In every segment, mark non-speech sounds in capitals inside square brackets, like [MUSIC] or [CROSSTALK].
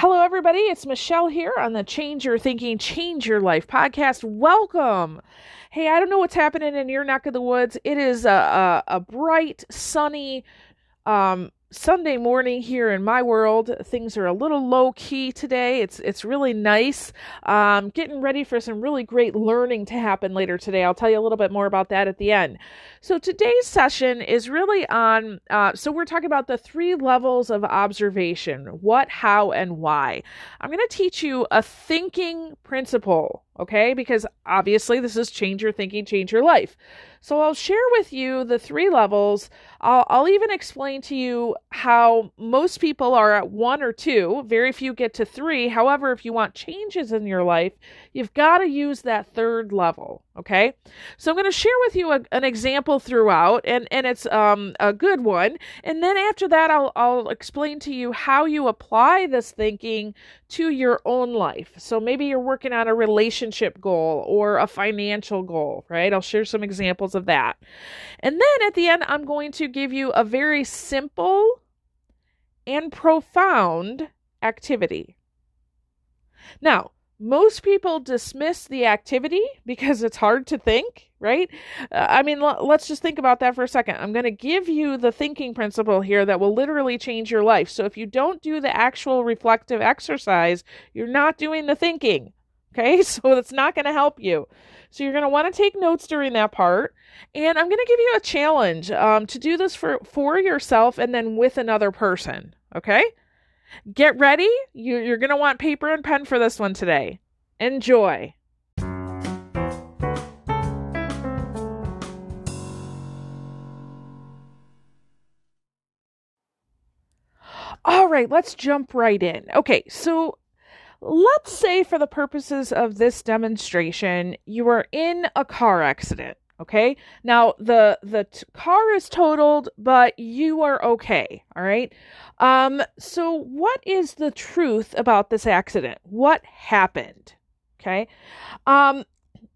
Hello, everybody. It's Michelle here on the Change Your Thinking, Change Your Life podcast. Welcome. Hey, I don't know what's happening in your neck of the woods. It is a, a, a bright, sunny, um, Sunday morning here in my world. Things are a little low key today. It's it's really nice. Um, getting ready for some really great learning to happen later today. I'll tell you a little bit more about that at the end. So today's session is really on. Uh, so we're talking about the three levels of observation: what, how, and why. I'm going to teach you a thinking principle. Okay, because obviously this is change your thinking, change your life. So I'll share with you the three levels. I'll, I'll even explain to you how most people are at one or two. Very few get to three. However, if you want changes in your life, you've got to use that third level. Okay, so I'm going to share with you a, an example throughout, and and it's um a good one. And then after that, I'll I'll explain to you how you apply this thinking to your own life. So maybe you're working on a relationship goal or a financial goal, right? I'll share some examples of that. And then at the end, I'm going to give you a very simple and profound activity. Now, most people dismiss the activity because it's hard to think, right? Uh, I mean, l- let's just think about that for a second. I'm going to give you the thinking principle here that will literally change your life. So if you don't do the actual reflective exercise, you're not doing the thinking. Okay, [LAUGHS] so that's not going to help you. So you're going to want to take notes during that part. And I'm going to give you a challenge um, to do this for, for yourself and then with another person. Okay? Get ready. You, you're going to want paper and pen for this one today. Enjoy. All right, let's jump right in. Okay, so let's say for the purposes of this demonstration, you are in a car accident. Okay. Now the the t- car is totaled, but you are okay. All right. Um. So what is the truth about this accident? What happened? Okay. Um.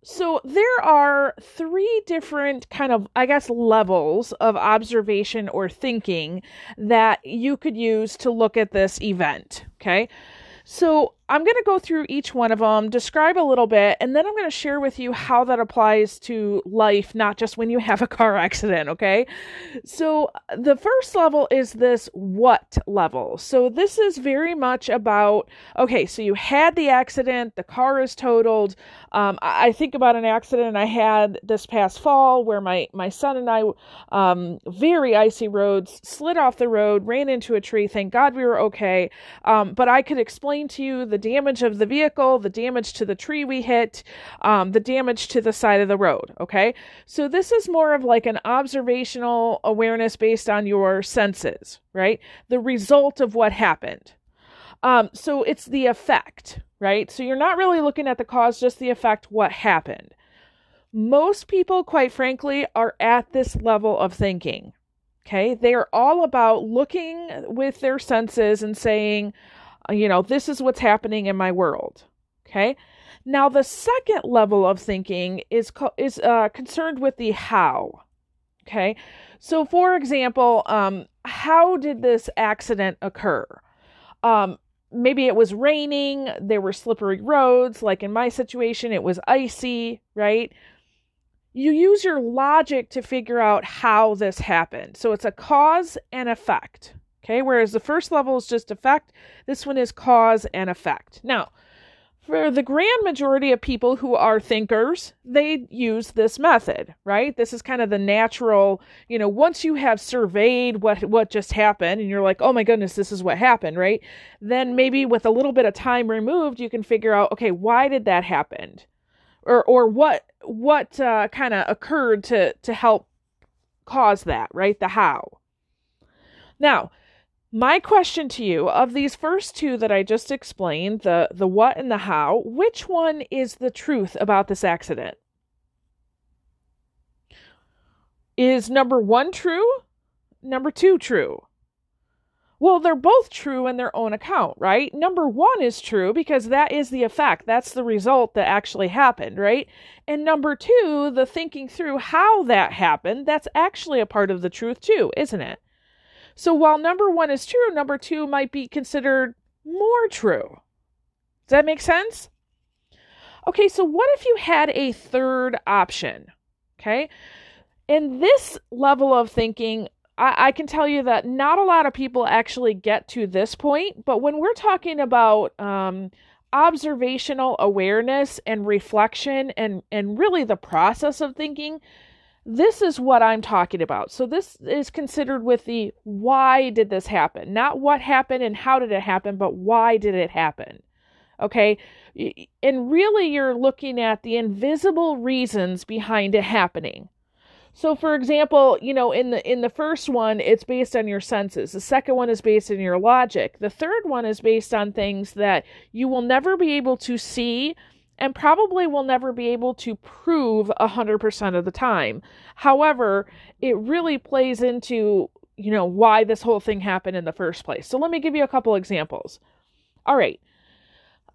So there are three different kind of, I guess, levels of observation or thinking that you could use to look at this event. Okay. So I'm going to go through each one of them, describe a little bit, and then I'm going to share with you how that applies to life, not just when you have a car accident, okay? So, the first level is this what level. So, this is very much about okay, so you had the accident, the car is totaled. Um, I think about an accident I had this past fall where my, my son and I, um, very icy roads, slid off the road, ran into a tree. Thank God we were okay. Um, but I could explain to you the damage of the vehicle, the damage to the tree we hit, um, the damage to the side of the road. Okay. So this is more of like an observational awareness based on your senses, right? The result of what happened. Um, so it's the effect, right? So you're not really looking at the cause, just the effect, what happened. Most people, quite frankly, are at this level of thinking. Okay. They are all about looking with their senses and saying, you know, this is what's happening in my world. Okay. Now, the second level of thinking is is uh, concerned with the how. Okay. So, for example, um, how did this accident occur? Um, maybe it was raining, there were slippery roads. Like in my situation, it was icy, right? You use your logic to figure out how this happened. So, it's a cause and effect. Okay, whereas the first level is just effect, this one is cause and effect. Now, for the grand majority of people who are thinkers, they use this method, right? This is kind of the natural, you know, once you have surveyed what what just happened and you're like, "Oh my goodness, this is what happened," right? Then maybe with a little bit of time removed, you can figure out, "Okay, why did that happen?" Or or what what uh, kind of occurred to to help cause that, right? The how. Now, my question to you of these first two that I just explained, the the what and the how, which one is the truth about this accident? Is number 1 true? Number 2 true? Well, they're both true in their own account, right? Number 1 is true because that is the effect. That's the result that actually happened, right? And number 2, the thinking through how that happened, that's actually a part of the truth too, isn't it? So while number one is true, number two might be considered more true. Does that make sense? Okay, so what if you had a third option? Okay. In this level of thinking, I, I, can tell you that not a lot of people actually get to this point, but when we're talking about um, observational awareness and reflection and, and really the process of thinking, this is what I'm talking about. So, this is considered with the why did this happen? Not what happened and how did it happen, but why did it happen? Okay. And really, you're looking at the invisible reasons behind it happening. So for example, you know, in the in the first one it's based on your senses. The second one is based on your logic. The third one is based on things that you will never be able to see and probably will never be able to prove 100% of the time. However, it really plays into, you know, why this whole thing happened in the first place. So let me give you a couple examples. All right.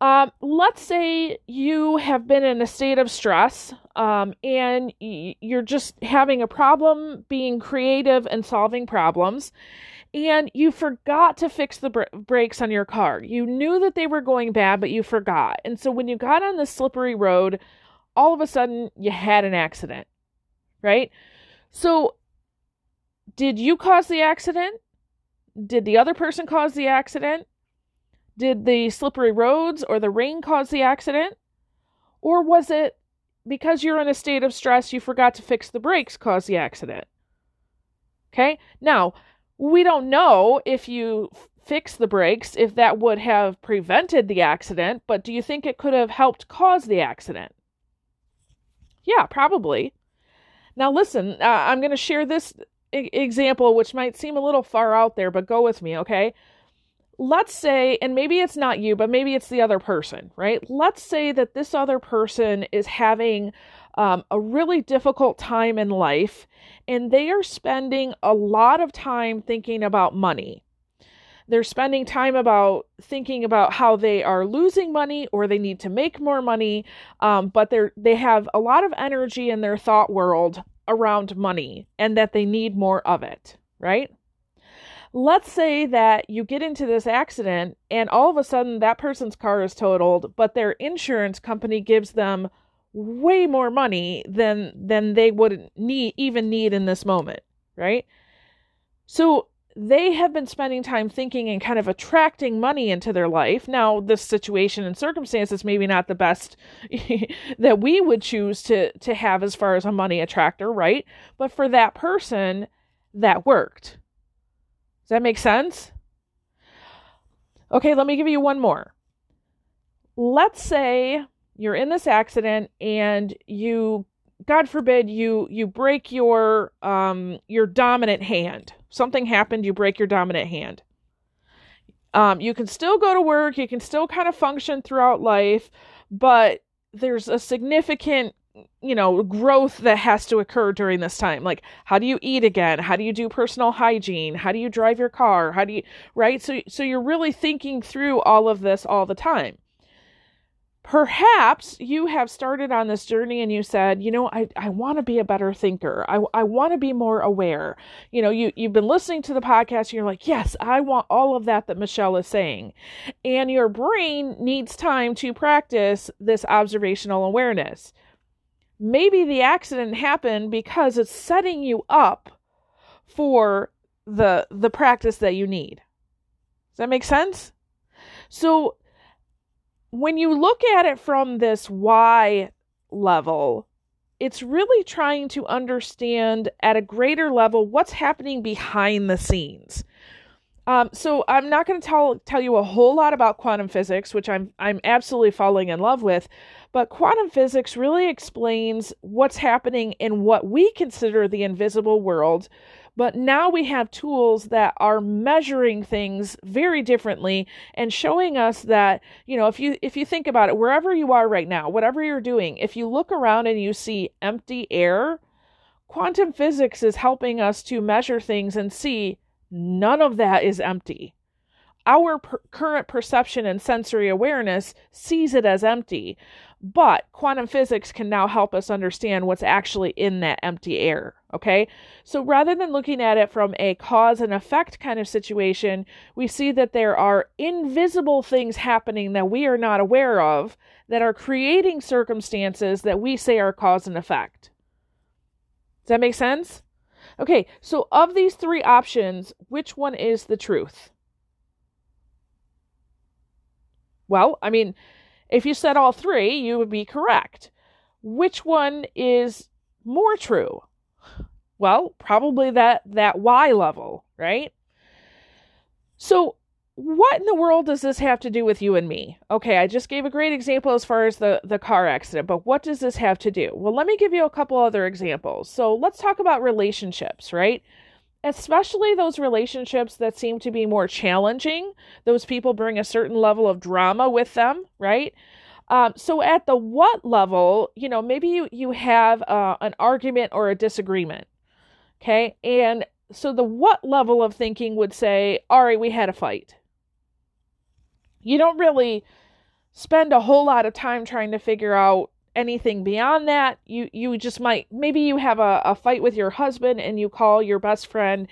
Um, let's say you have been in a state of stress um, and you're just having a problem being creative and solving problems, and you forgot to fix the br- brakes on your car. You knew that they were going bad, but you forgot. And so when you got on the slippery road, all of a sudden you had an accident, right? So, did you cause the accident? Did the other person cause the accident? Did the slippery roads or the rain cause the accident? Or was it because you're in a state of stress, you forgot to fix the brakes, cause the accident? Okay, now we don't know if you fix the brakes, if that would have prevented the accident, but do you think it could have helped cause the accident? Yeah, probably. Now, listen, uh, I'm going to share this I- example, which might seem a little far out there, but go with me, okay? let's say, and maybe it's not you, but maybe it's the other person, right? Let's say that this other person is having um, a really difficult time in life and they are spending a lot of time thinking about money. They're spending time about thinking about how they are losing money or they need to make more money, um, but they're they have a lot of energy in their thought world around money and that they need more of it, right? let's say that you get into this accident and all of a sudden that person's car is totaled, but their insurance company gives them way more money than than they would need even need in this moment, right? So they have been spending time thinking and kind of attracting money into their life. Now, this situation and circumstances maybe not the best [LAUGHS] that we would choose to to have as far as a money attractor, right? But for that person, that worked does that make sense? Okay, let me give you one more. Let's say you're in this accident and you god forbid you you break your um your dominant hand. Something happened, you break your dominant hand. Um you can still go to work, you can still kind of function throughout life, but there's a significant you know growth that has to occur during this time. Like how do you eat again? How do you do personal hygiene? How do you drive your car? How do you right? So so you're really thinking through all of this all the time perhaps you have started on this journey and you said you know i, I want to be a better thinker i, I want to be more aware you know you, you've been listening to the podcast and you're like yes i want all of that that michelle is saying and your brain needs time to practice this observational awareness maybe the accident happened because it's setting you up for the the practice that you need. Does that make sense? So when you look at it from this why level, it's really trying to understand at a greater level what's happening behind the scenes. Um, so I'm not going to tell tell you a whole lot about quantum physics, which I'm I'm absolutely falling in love with, but quantum physics really explains what's happening in what we consider the invisible world. But now we have tools that are measuring things very differently and showing us that, you know, if you if you think about it, wherever you are right now, whatever you're doing, if you look around and you see empty air, quantum physics is helping us to measure things and see None of that is empty. Our per- current perception and sensory awareness sees it as empty, but quantum physics can now help us understand what's actually in that empty air. Okay, so rather than looking at it from a cause and effect kind of situation, we see that there are invisible things happening that we are not aware of that are creating circumstances that we say are cause and effect. Does that make sense? Okay, so of these three options, which one is the truth? Well, I mean, if you said all three, you would be correct. Which one is more true? Well, probably that that why level, right? So, what in the world does this have to do with you and me? Okay, I just gave a great example as far as the the car accident, but what does this have to do? Well, let me give you a couple other examples. So, let's talk about relationships, right? Especially those relationships that seem to be more challenging. Those people bring a certain level of drama with them, right? Um, so at the what level, you know, maybe you you have uh, an argument or a disagreement, okay, and so the what level of thinking would say, all right, we had a fight you don't really spend a whole lot of time trying to figure out anything beyond that you you just might maybe you have a, a fight with your husband and you call your best friend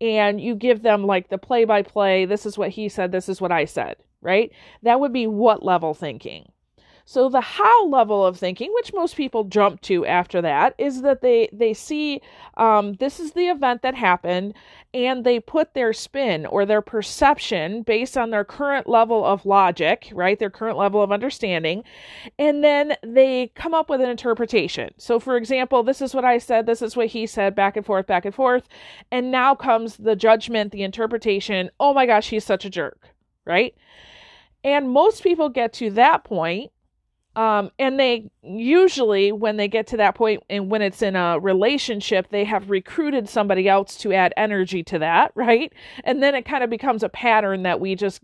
and you give them like the play by play this is what he said this is what i said right? That would be what level thinking so the how level of thinking, which most people jump to after that, is that they they see um, this is the event that happened, and they put their spin or their perception based on their current level of logic, right, their current level of understanding, and then they come up with an interpretation. So, for example, this is what I said, this is what he said, back and forth, back and forth, and now comes the judgment, the interpretation. Oh my gosh, he's such a jerk, right? And most people get to that point um, and they usually, when they get to that point and when it's in a relationship, they have recruited somebody else to add energy to that, [LAUGHS] right? And then it kind of becomes a pattern that we just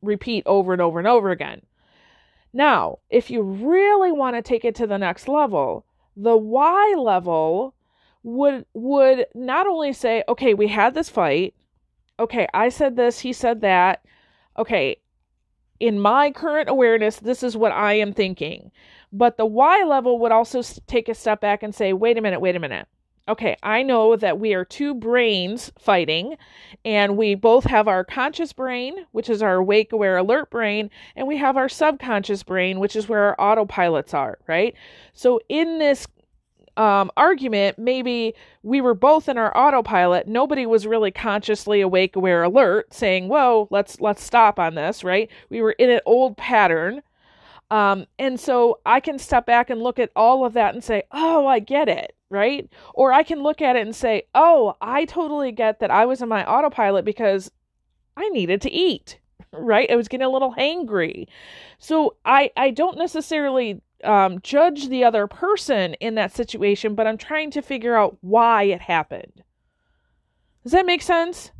repeat over and over and over again. Now, if you really want to take it to the next level, the why level would would not only say, okay, we had this fight. Okay, I said this, he said that. Okay, in my current awareness, this is what I am thinking. But the why level would also take a step back and say, wait a minute, wait a minute. Okay, I know that we are two brains fighting, and we both have our conscious brain, which is our awake, aware, alert brain, and we have our subconscious brain, which is where our autopilots are, right? So, in this um, argument, maybe we were both in our autopilot. Nobody was really consciously awake, aware, alert, saying, "Whoa, let's let's stop on this." Right? We were in an old pattern, um, and so I can step back and look at all of that and say, "Oh, I get it." Right? Or I can look at it and say, "Oh, I totally get that I was in my autopilot because I needed to eat." [LAUGHS] Right? I was getting a little hangry. So I I don't necessarily um, judge the other person in that situation, but I'm trying to figure out why it happened. Does that make sense?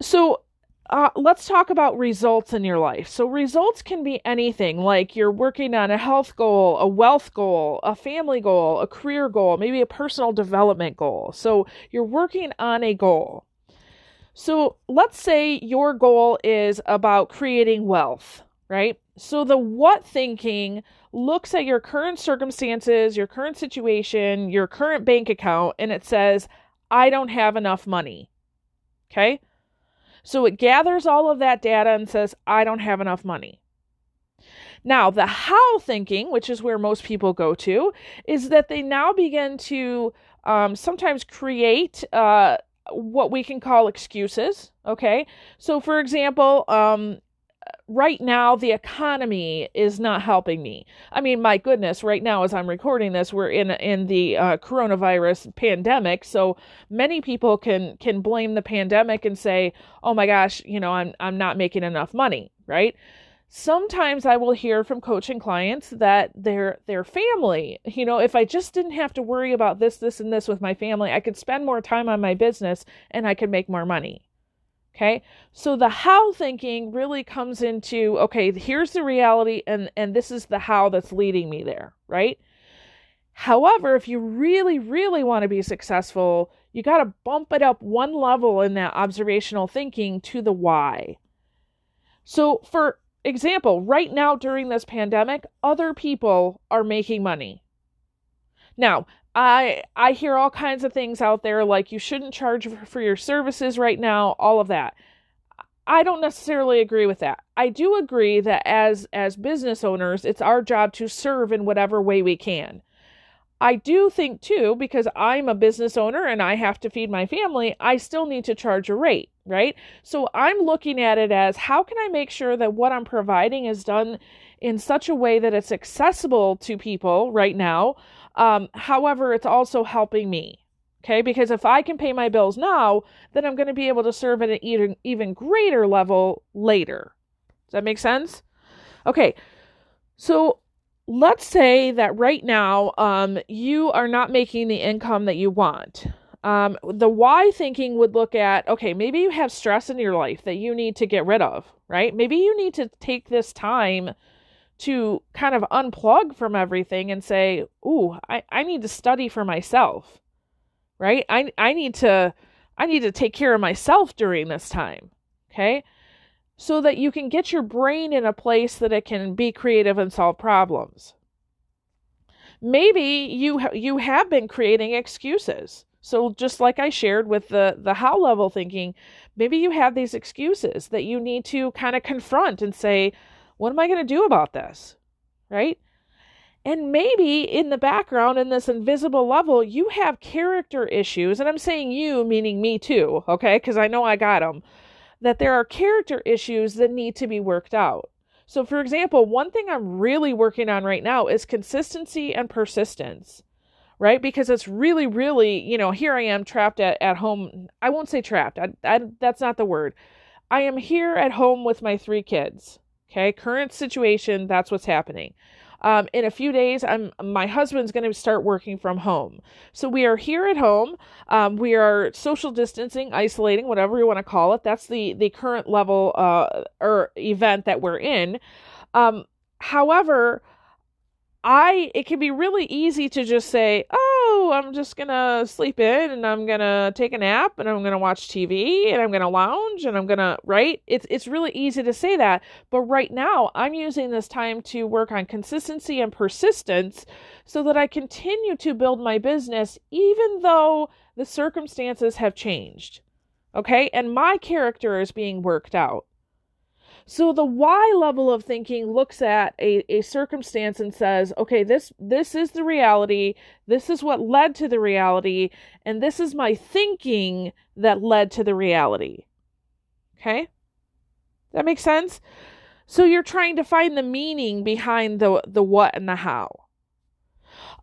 So, uh, let's talk about results in your life. So, results can be anything like you're working on a health goal, a wealth goal, a family goal, a career goal, maybe a personal development goal. So, you're working on a goal. So, let's say your goal is about creating wealth right? So the what thinking looks at your current circumstances, your current situation, your current bank account, and it says, I don't have enough money. Okay? So it gathers all of that data and says, I don't have enough money. Now, the how thinking, which is where most people go to, is that they now begin to um, sometimes create uh, what we can call excuses. Okay. So, for example, um, right now the economy is not helping me. I mean, my goodness, right now as I'm recording this, we're in in the uh, coronavirus pandemic, so many people can can blame the pandemic and say, "Oh my gosh, you know, I'm I'm not making enough money," right? Sometimes I will hear from coaching clients that their their family, you know, if I just didn't have to worry about this, this, and this with my family, I could spend more time on my business and I could make more money Okay. So the how thinking really comes into, okay, here's the reality and, and this is the how that's leading me there, right? However, if you really, really want to be successful, you got to bump it up one level in that observational thinking to the why. So, for example, right now during this pandemic, other people are making money. Now, I I hear all kinds of things out there like you shouldn't charge for your services right now, all of that. I don't necessarily agree with that. I do agree that as as business owners, it's our job to serve in whatever way we can. I do think too because I'm a business owner and I have to feed my family, I still need to charge a rate, right? So I'm looking at it as how can I make sure that what I'm providing is done in such a way that it's accessible to people right now. Um, however, it's also helping me. Okay, because if I can pay my bills now, then I'm going to be able to serve at an even, even greater level later. Does that make sense? Okay, so let's say that right now um, you are not making the income that you want. Um, the why thinking would look at okay, maybe you have stress in your life that you need to get rid of, right? Maybe you need to take this time to kind of unplug from everything and say, Ooh, I, I need to study for myself right? I I need to I need to take care of myself during this time. Okay? So that you can get your brain in a place that it can be creative and solve problems. Maybe you ha- you have been creating excuses. So just like I shared with the the how level thinking, maybe you have these excuses that you need to kind of confront and say, what am I going to do about this? Right? And maybe in the background, in this invisible level, you have character issues. And I'm saying you, meaning me too, okay? Because I know I got them. That there are character issues that need to be worked out. So, for example, one thing I'm really working on right now is consistency and persistence, right? Because it's really, really, you know, here I am trapped at, at home. I won't say trapped, I, I, that's not the word. I am here at home with my three kids, okay? Current situation, that's what's happening. Um, in a few days, I'm my husband's going to start working from home. So we are here at home. Um, we are social distancing, isolating, whatever you want to call it. That's the the current level uh, or event that we're in. Um, however, I it can be really easy to just say, "Oh, I'm just to sleep in and I'm to take a nap and I'm to watch TV and I'm to lounge and I'm to right?" It's it's really easy to say that, but right now I'm using this time to work on consistency and persistence so that I continue to build my business even though the circumstances have changed. Okay? And my character is being worked out. So the why level of thinking looks at a, a circumstance and says, okay, this this is the reality, this is what led to the reality, and this is my thinking that led to the reality. Okay? That makes sense? So you're trying to find the meaning behind the the what and the how.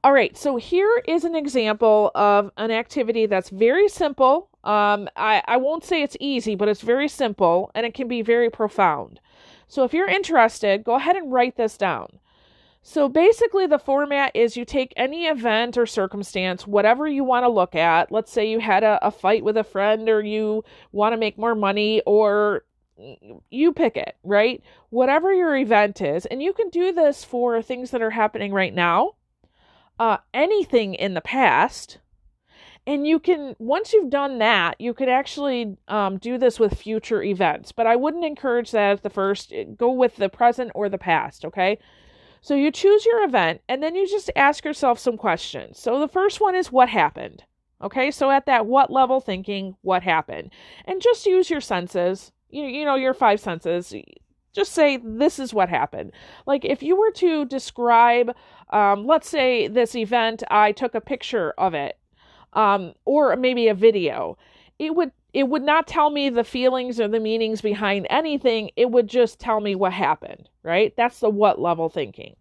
All right, so here is an example of an activity that's very simple. Um, I, I won't say it's easy, but it's very simple and it can be very profound. So if you're interested, go ahead and write this down. So basically, the format is you take any event or circumstance, whatever you want to look at. Let's say you had a, a fight with a friend, or you want to make more money, or you pick it, right? Whatever your event is. And you can do this for things that are happening right now uh, anything in the past. And you can, once you've done that, you could actually um, do this with future events. But I wouldn't encourage that at the first. Go with the present or the past, okay? So you choose your event and then you just ask yourself some questions. So the first one is what happened? Okay, so at that what level thinking, what happened? And just use your senses, you, you know, your five senses just say this is what happened. Like if you were to describe, um, let's say this event, I took a picture of it, um, or maybe a video. It would it would not tell me the feelings or the meanings behind anything. It would just tell me what happened. Right? That's the what level thinking.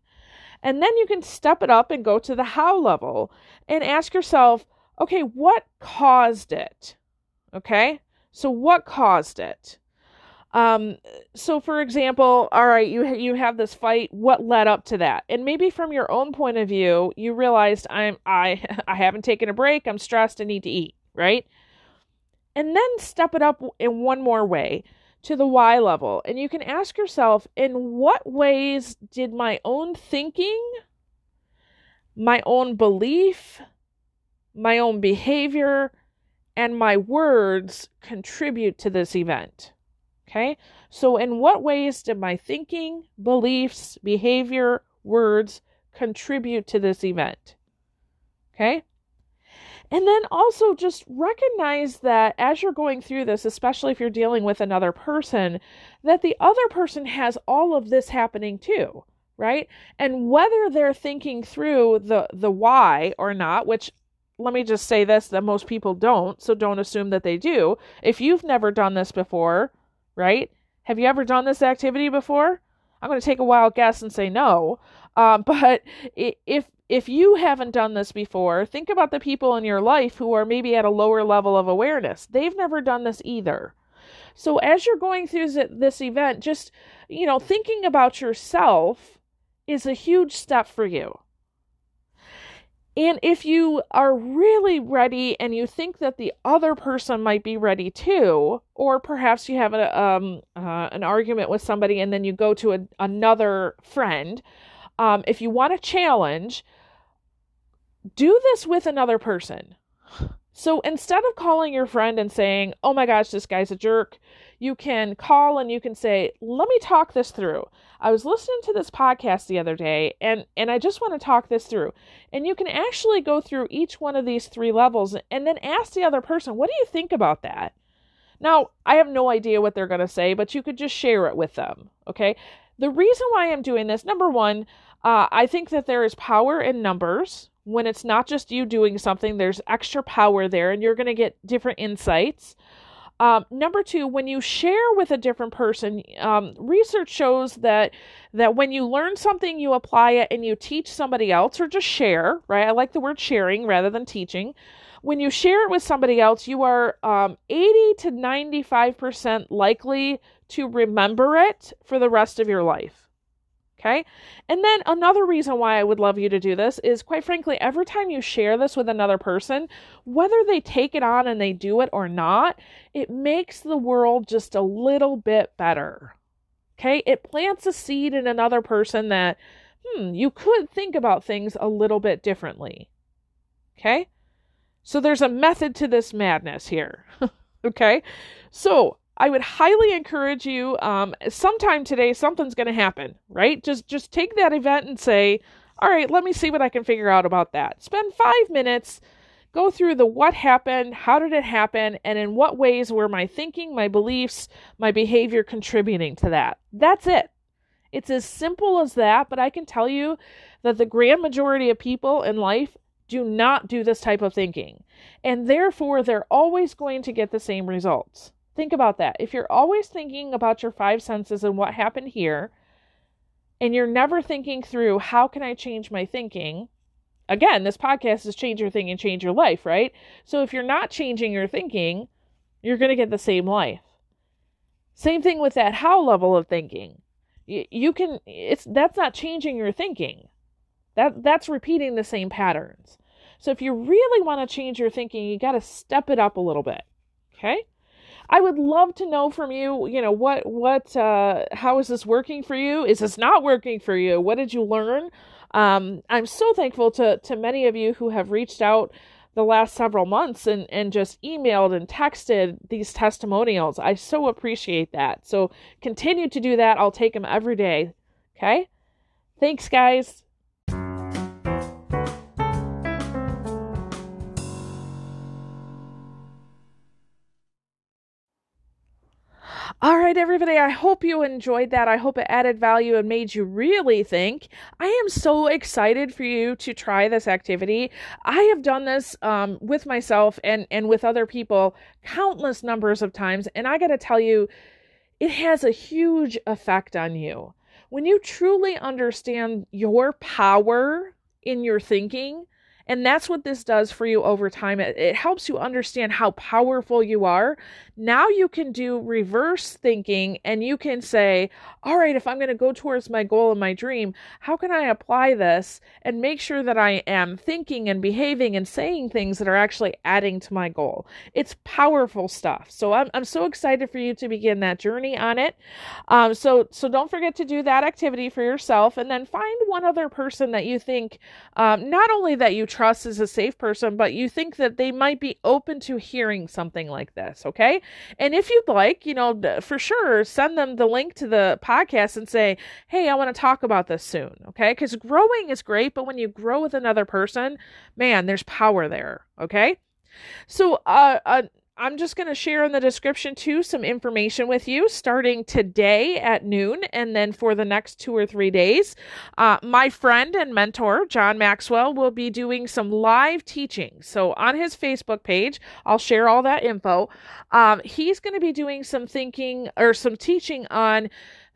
And then you can step it up and go to the how level and ask yourself, okay, what caused it? Okay, so what caused it? Um, so for example, all right, you you have this fight. What led up to that? And maybe from your own point of view, you realized I'm I [LAUGHS] I haven't taken a break. I'm stressed. I need to eat. Right. And then step it up in one more way to the why level, and you can ask yourself, in what ways did my own thinking, my own belief, my own behavior, and my words contribute to this event? Okay, so in what ways did my thinking, beliefs, behavior, words contribute to this event? Okay, And then also just recognize that as you're going through this, especially if you're dealing with another person, that the other person has all of this happening too, right? And whether they're thinking through the the why or not, which let me just say this that most people don't, so don't assume that they do. If you've never done this before, right? Have you ever done this activity before? I'm going to take a wild guess and say no. Um, [LAUGHS] but if if you haven't done this before, think about the people in your life who are maybe at a lower level of awareness. They've never done this either. So as you're going through this event, just you know, thinking about yourself is a huge step for you. And if you are really ready and you think that the other person might be ready too, or perhaps you have a, um, uh, an argument with somebody and then you go to a, another friend, um, if you want a challenge, do this with another person. So instead of calling your friend and saying, oh my gosh, this guy's a jerk, you can call and you can say, let me talk this through. I was listening to this podcast the other day and, and I just want to talk this through. And you can actually go through each one of these three levels and then ask the other person, what do you think about that? Now, I have no idea what they're going to say, but you could just share it with them. Okay. The reason why I'm doing this, number one, uh, I think that there is power in numbers. When it's not just you doing something, there's extra power there, and you're going to get different insights. Um, number two, when you share with a different person, um, research shows that that when you learn something, you apply it and you teach somebody else, or just share. Right? I like the word sharing rather than teaching. When you share it with somebody else, you are um, 80 to 95 percent likely to remember it for the rest of your life. Okay. And then another reason why I would love you to do this is quite frankly, every time you share this with another person, whether they take it on and they do it or not, it makes the world just a little bit better. Okay. It plants a seed in another person that, hmm, you could think about things a little bit differently. Okay. So there's a method to this madness here. [LAUGHS] okay. So I would highly encourage you. Um, sometime today, something's going to happen, right? Just just take that event and say, all right, let me see what I can figure out about that. Spend five minutes, go through the what happened, how did it happen, and in what ways were my thinking, my beliefs, my behavior contributing to that. That's it. It's as simple as that, but I can tell you that the grand majority of people in life do not do this type of thinking. And therefore, they're always going to get the same results. Think about that. If you're always thinking about your five senses and what happened here, and you're never thinking through how can I change my thinking, again, this podcast is change your thinking, and change your life, right? So if you're not changing your thinking, you're going to get the same life. Same thing with that how level of thinking. You, you can it's that's not changing your thinking. That that's repeating the same patterns. So if you really want to change your thinking, you got to step it up a little bit. Okay? I would love to know from you, you know, what what uh how is this working for you? Is this not working for you? What did you learn? Um I'm so thankful to to many of you who have reached out the last several months and and just emailed and texted these testimonials. I so appreciate that. So continue to do that. I'll take them every day. Okay? Thanks guys. Right, everybody, I hope you enjoyed that. I hope it added value and made you really think. I am so excited for you to try this activity. I have done this um, with myself and, and with other people countless numbers of times, and I got to tell you, it has a huge effect on you. When you truly understand your power in your thinking, and that's what this does for you over time. It, it, helps you understand how powerful you are. Now you can do reverse thinking and you can say, all right, if I'm going to go towards my goal and my dream, how can I apply this and make sure that I am thinking and behaving and saying things that are actually adding to my goal? It's powerful stuff. So I'm, I'm so excited for you to begin that journey on it. Um, so, so don't forget to do that activity for yourself and then find one other person that you think, um, not only that you trust is a safe person, but you think that they might be open to hearing something like this, okay? And if you'd like, you know, for sure, send them the link to the podcast and say, hey, I want to talk about this soon, okay? Because growing is great, but when you grow with another person, man, there's power there, okay? So, uh, uh I'm just going to share in the description too some information with you starting today at noon and then for the next two or three days. Uh, my friend and mentor, John Maxwell, will be doing some live teaching. So on his Facebook page, I'll share all that info. Um, he's going to be doing some thinking or some teaching on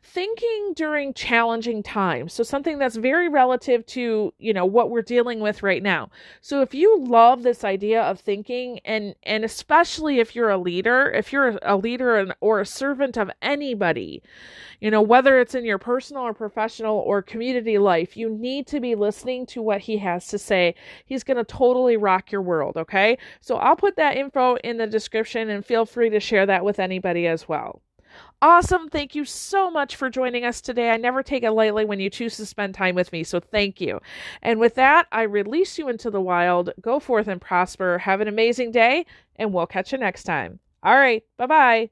thinking during challenging times. So something that's very relative to, you know, what we're dealing with right now. So if you love this idea of thinking and and especially if you're a leader, if you're a leader or a servant of anybody, you know, whether it's in your personal or professional or community life, you need to be listening to what he has to say. He's going to totally rock your world, okay? So I'll put that info in the description and feel free to share that with anybody as well. Awesome. Thank you so much for joining us today. I never take it lightly when you choose to spend time with me, so thank you. And with that, I release you into the wild. Go forth and prosper. Have an amazing day, and we'll catch you next time. All right. Bye bye.